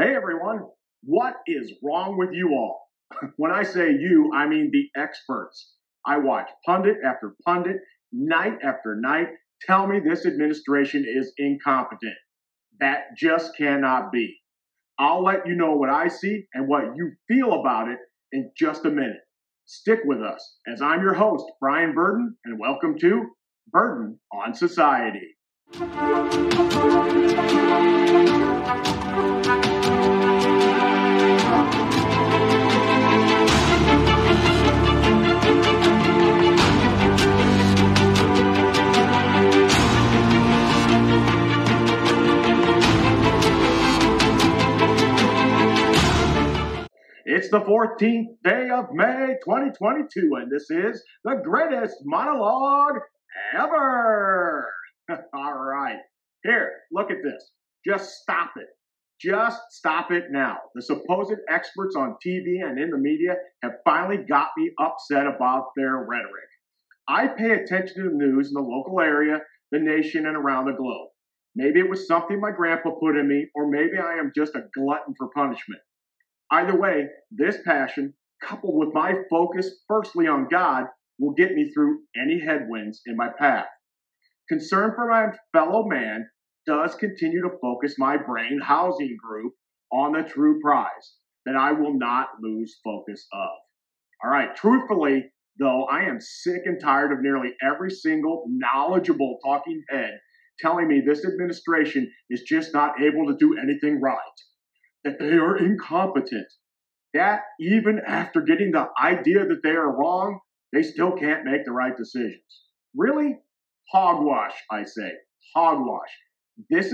Hey everyone, what is wrong with you all? when I say you, I mean the experts. I watch pundit after pundit, night after night, tell me this administration is incompetent. That just cannot be. I'll let you know what I see and what you feel about it in just a minute. Stick with us as I'm your host, Brian Burden, and welcome to Burden on Society. It's the 14th day of May 2022, and this is the greatest monologue ever. All right. Here, look at this. Just stop it. Just stop it now. The supposed experts on TV and in the media have finally got me upset about their rhetoric. I pay attention to the news in the local area, the nation, and around the globe. Maybe it was something my grandpa put in me, or maybe I am just a glutton for punishment. Either way, this passion, coupled with my focus firstly on God, will get me through any headwinds in my path. Concern for my fellow man does continue to focus my brain housing group on the true prize that I will not lose focus of. All right, truthfully, though, I am sick and tired of nearly every single knowledgeable talking head telling me this administration is just not able to do anything right that they are incompetent. That even after getting the idea that they are wrong, they still can't make the right decisions. Really? Hogwash, I say. Hogwash. This,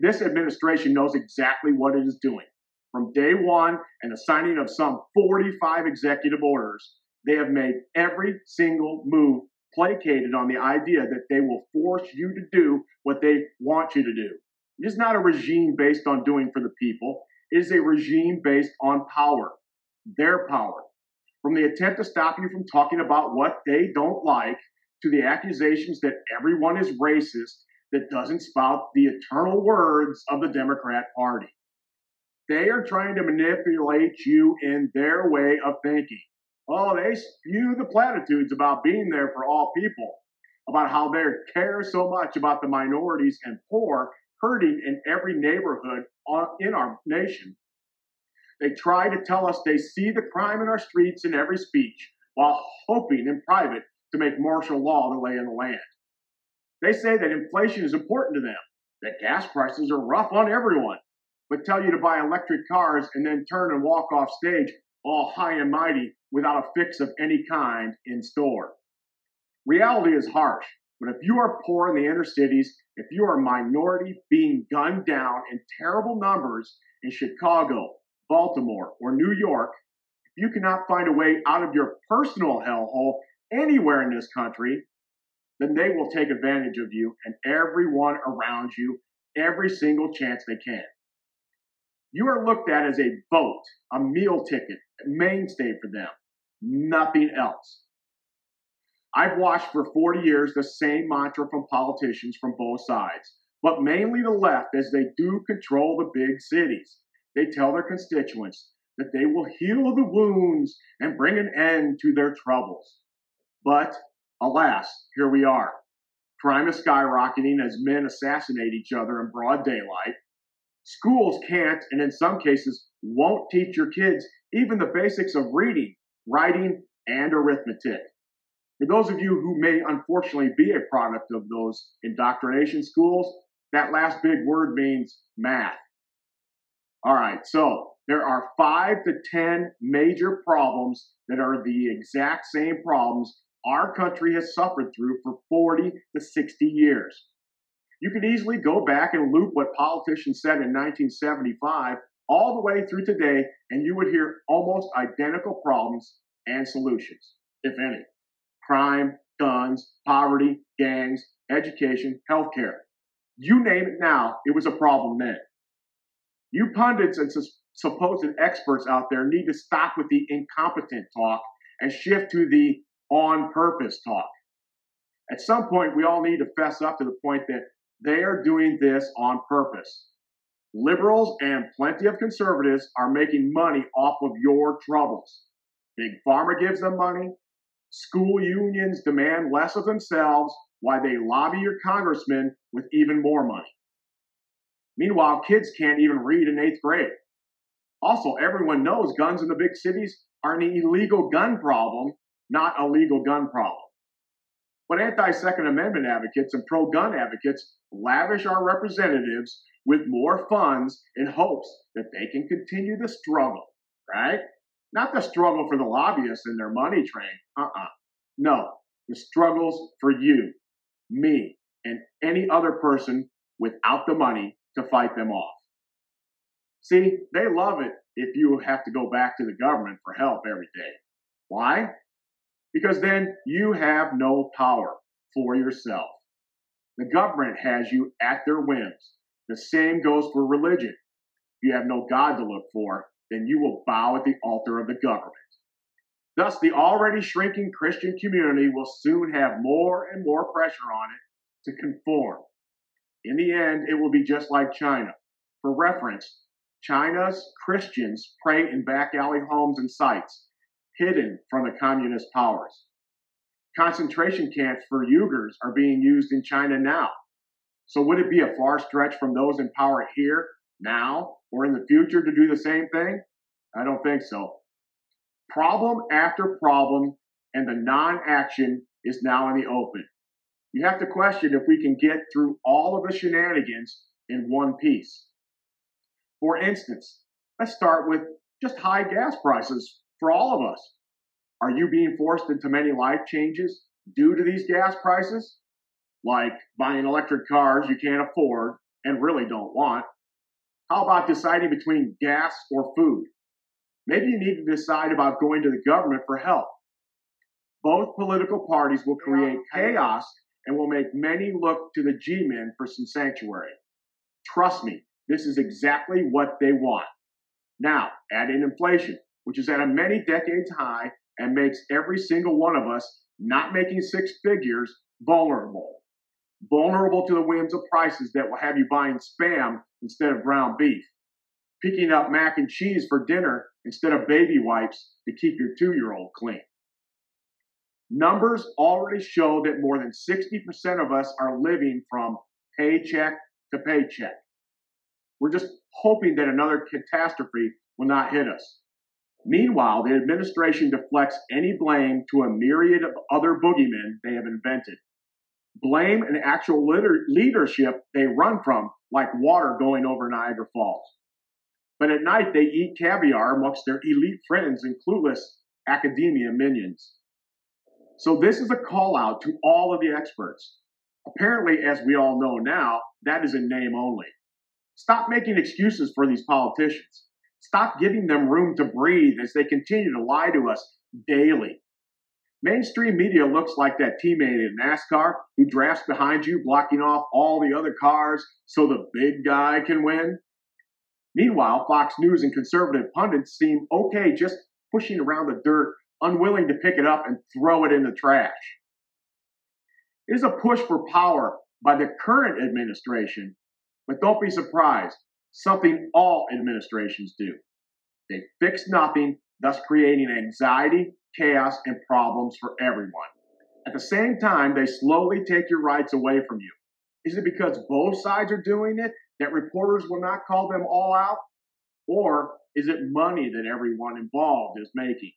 this administration knows exactly what it is doing. From day one and the signing of some 45 executive orders, they have made every single move placated on the idea that they will force you to do what they want you to do. It is not a regime based on doing for the people. Is a regime based on power, their power. From the attempt to stop you from talking about what they don't like to the accusations that everyone is racist that doesn't spout the eternal words of the Democrat Party. They are trying to manipulate you in their way of thinking. Oh, they spew the platitudes about being there for all people, about how they care so much about the minorities and poor hurting in every neighborhood in our nation. They try to tell us they see the crime in our streets in every speech while hoping in private to make martial law the lay of the land. They say that inflation is important to them, that gas prices are rough on everyone, but tell you to buy electric cars and then turn and walk off stage all high and mighty without a fix of any kind in store. Reality is harsh, but if you are poor in the inner cities, if you are a minority being gunned down in terrible numbers in Chicago, Baltimore, or New York, if you cannot find a way out of your personal hellhole anywhere in this country, then they will take advantage of you and everyone around you every single chance they can. You are looked at as a vote, a meal ticket, a mainstay for them, nothing else. I've watched for 40 years the same mantra from politicians from both sides, but mainly the left as they do control the big cities. They tell their constituents that they will heal the wounds and bring an end to their troubles. But alas, here we are. Crime is skyrocketing as men assassinate each other in broad daylight. Schools can't, and in some cases, won't teach your kids even the basics of reading, writing, and arithmetic. For those of you who may unfortunately be a product of those indoctrination schools, that last big word means math. All right, so there are five to 10 major problems that are the exact same problems our country has suffered through for 40 to 60 years. You could easily go back and loop what politicians said in 1975 all the way through today, and you would hear almost identical problems and solutions, if any crime, guns, poverty, gangs, education, healthcare. You name it now, it was a problem then. You pundits and supposed experts out there need to stop with the incompetent talk and shift to the on purpose talk. At some point, we all need to fess up to the point that they are doing this on purpose. Liberals and plenty of conservatives are making money off of your troubles. Big Pharma gives them money. School unions demand less of themselves while they lobby your congressman with even more money. Meanwhile, kids can't even read in eighth grade. Also, everyone knows guns in the big cities are an illegal gun problem, not a legal gun problem. But anti Second Amendment advocates and pro gun advocates lavish our representatives with more funds in hopes that they can continue the struggle, right? Not the struggle for the lobbyists and their money train. Uh uh No, the struggles for you, me, and any other person without the money to fight them off. See, they love it if you have to go back to the government for help every day. Why? Because then you have no power for yourself. The government has you at their whims. The same goes for religion. You have no God to look for, then you will bow at the altar of the government. Thus, the already shrinking Christian community will soon have more and more pressure on it to conform. In the end, it will be just like China. For reference, China's Christians pray in back alley homes and sites, hidden from the communist powers. Concentration camps for Uyghurs are being used in China now. So, would it be a far stretch from those in power here, now, or in the future to do the same thing? I don't think so. Problem after problem, and the non action is now in the open. You have to question if we can get through all of the shenanigans in one piece. For instance, let's start with just high gas prices for all of us. Are you being forced into many life changes due to these gas prices? Like buying electric cars you can't afford and really don't want. How about deciding between gas or food? Maybe you need to decide about going to the government for help. Both political parties will create chaos and will make many look to the G men for some sanctuary. Trust me, this is exactly what they want. Now, add in inflation, which is at a many decades high and makes every single one of us not making six figures vulnerable. Vulnerable to the whims of prices that will have you buying spam instead of ground beef, picking up mac and cheese for dinner instead of baby wipes to keep your two year old clean. Numbers already show that more than 60% of us are living from paycheck to paycheck. We're just hoping that another catastrophe will not hit us. Meanwhile, the administration deflects any blame to a myriad of other boogeymen they have invented. Blame and actual leadership they run from like water going over Niagara Falls. But at night, they eat caviar amongst their elite friends and clueless academia minions. So, this is a call out to all of the experts. Apparently, as we all know now, that is in name only. Stop making excuses for these politicians. Stop giving them room to breathe as they continue to lie to us daily. Mainstream media looks like that teammate in NASCAR who drafts behind you, blocking off all the other cars so the big guy can win. Meanwhile, Fox News and conservative pundits seem okay just pushing around the dirt, unwilling to pick it up and throw it in the trash. It is a push for power by the current administration but don't be surprised, something all administrations do. They fix nothing, thus creating anxiety, chaos, and problems for everyone. At the same time, they slowly take your rights away from you. Is it because both sides are doing it that reporters will not call them all out? Or is it money that everyone involved is making?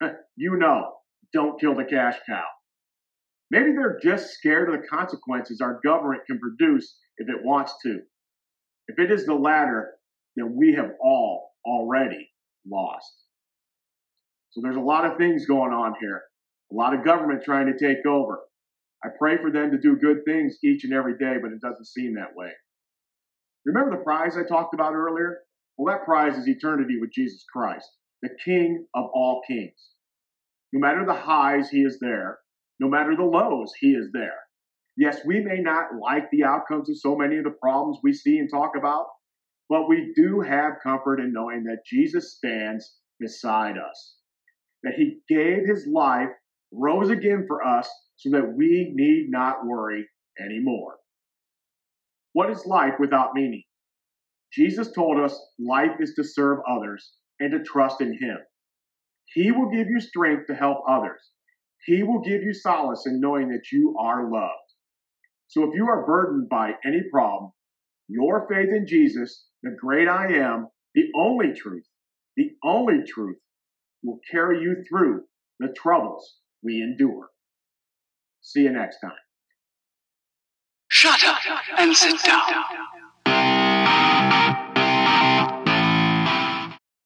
you know, don't kill the cash cow. Maybe they're just scared of the consequences our government can produce if it wants to. If it is the latter, then we have all already lost. So there's a lot of things going on here, a lot of government trying to take over. I pray for them to do good things each and every day, but it doesn't seem that way. Remember the prize I talked about earlier? Well, that prize is eternity with Jesus Christ, the King of all kings. No matter the highs, he is there. No matter the lows, he is there. Yes, we may not like the outcomes of so many of the problems we see and talk about, but we do have comfort in knowing that Jesus stands beside us, that he gave his life, rose again for us, so that we need not worry anymore. What is life without meaning? Jesus told us life is to serve others and to trust in Him. He will give you strength to help others. He will give you solace in knowing that you are loved. So if you are burdened by any problem, your faith in Jesus, the great I am, the only truth, the only truth, will carry you through the troubles we endure. See you next time. Shut up and sit down.